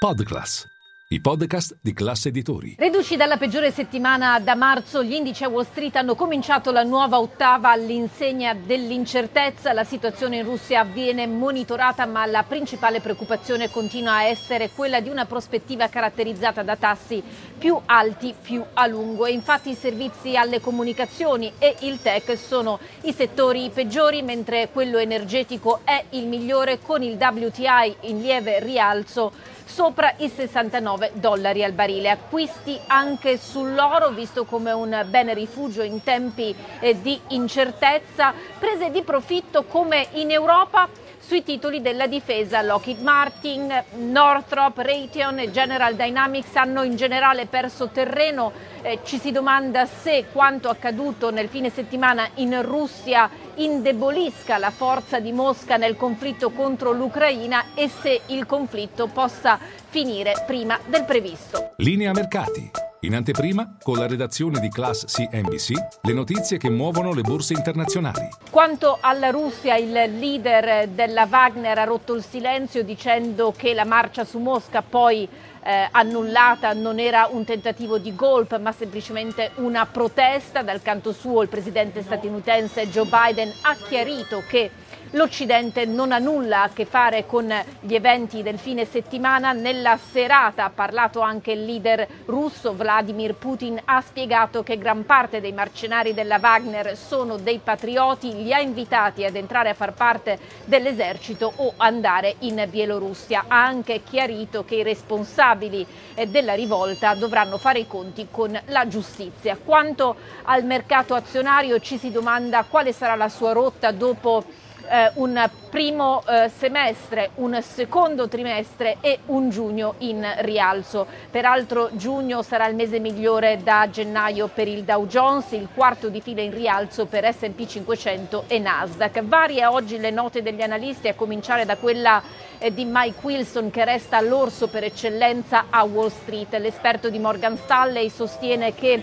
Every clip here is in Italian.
Podcast. I podcast di classe editori. Reduci dalla peggiore settimana da marzo, gli indici a Wall Street hanno cominciato la nuova ottava all'insegna dell'incertezza. La situazione in Russia viene monitorata, ma la principale preoccupazione continua a essere quella di una prospettiva caratterizzata da tassi più alti più a lungo. E infatti i servizi alle comunicazioni e il tech sono i settori peggiori, mentre quello energetico è il migliore con il WTI in lieve rialzo sopra i 69 dollari al barile. Acquisti anche sull'oro visto come un bene rifugio in tempi eh, di incertezza, prese di profitto come in Europa sui titoli della difesa. Lockheed Martin, Northrop, Raytheon e General Dynamics hanno in generale perso terreno. Eh, ci si domanda se quanto accaduto nel fine settimana in Russia indebolisca la forza di Mosca nel conflitto contro l'Ucraina e se il conflitto possa finire prima del previsto. Linea mercati. In anteprima, con la redazione di Class CNBC, le notizie che muovono le borse internazionali. Quanto alla Russia, il leader della Wagner ha rotto il silenzio dicendo che la marcia su Mosca poi eh, annullata non era un tentativo di golpe ma semplicemente una protesta. Dal canto suo il presidente statunitense Joe Biden ha chiarito che L'Occidente non ha nulla a che fare con gli eventi del fine settimana. Nella serata ha parlato anche il leader russo Vladimir Putin, ha spiegato che gran parte dei mercenari della Wagner sono dei patrioti, li ha invitati ad entrare a far parte dell'esercito o andare in Bielorussia. Ha anche chiarito che i responsabili eh, della rivolta dovranno fare i conti con la giustizia. Quanto al mercato azionario ci si domanda quale sarà la sua rotta dopo eh, un primo eh, semestre, un secondo trimestre e un giugno in rialzo. Peraltro giugno sarà il mese migliore da gennaio per il Dow Jones, il quarto di fila in rialzo per SP 500 e Nasdaq. Varie oggi le note degli analisti, a cominciare da quella eh, di Mike Wilson che resta l'orso per eccellenza a Wall Street. L'esperto di Morgan Stanley sostiene che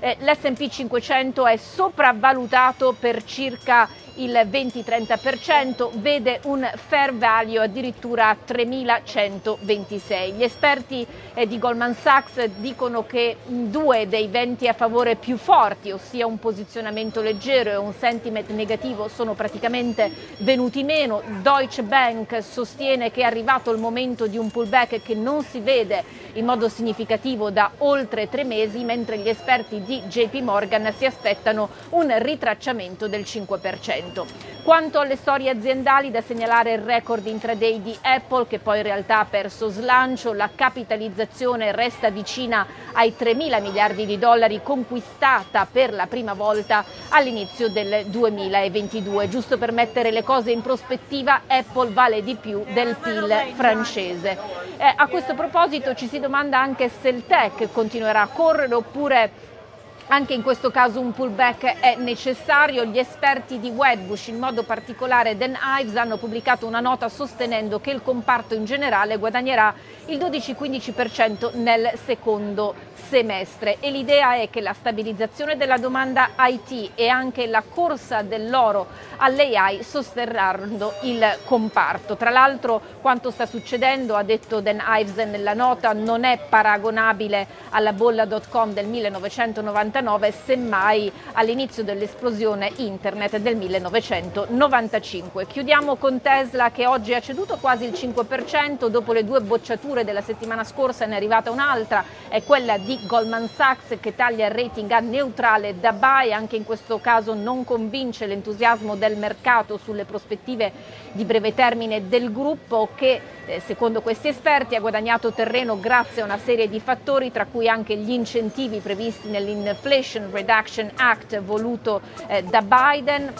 eh, l'SP 500 è sopravvalutato per circa il 20-30%, vede un fair value addirittura a 3.126. Gli esperti eh, di Goldman Sachs dicono che due dei venti a favore più forti, ossia un posizionamento leggero e un sentiment negativo, sono praticamente venuti meno. Deutsche Bank sostiene che è arrivato il momento di un pullback che non si vede in modo significativo da oltre tre mesi, mentre gli esperti di JP Morgan si aspettano un ritracciamento del 5%. Quanto alle storie aziendali, da segnalare il record intraday di Apple che poi in realtà ha perso slancio, la capitalizzazione resta vicina ai 3 mila miliardi di dollari conquistata per la prima volta all'inizio del 2022. Giusto per mettere le cose in prospettiva, Apple vale di più del PIL francese. Eh, a questo proposito ci si domanda anche se il tech continuerà a correre oppure anche in questo caso un pullback è necessario. Gli esperti di Wedbush, in modo particolare Dan Ives, hanno pubblicato una nota sostenendo che il comparto in generale guadagnerà il 12-15% nel secondo semestre e l'idea è che la stabilizzazione della domanda IT e anche la corsa dell'oro all'AI sosterranno il comparto. Tra l'altro quanto sta succedendo, ha detto Dan Ives nella nota, non è paragonabile alla bolla.com del 1999, semmai all'inizio dell'esplosione internet del 1995. Chiudiamo con Tesla che oggi ha ceduto quasi il 5% dopo le due bocciature della settimana scorsa, ne è arrivata un'altra, è quella di Goldman Sachs che taglia il rating a neutrale da buy, anche in questo caso non convince l'entusiasmo del mercato sulle prospettive di breve termine del gruppo che eh, secondo questi esperti ha guadagnato terreno grazie a una serie di fattori tra cui anche gli incentivi previsti nell'Inflation Reduction Act voluto eh, da Biden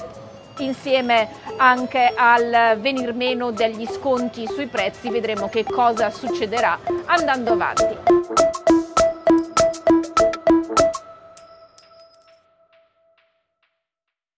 insieme anche al venir meno degli sconti sui prezzi vedremo che cosa succederà andando avanti.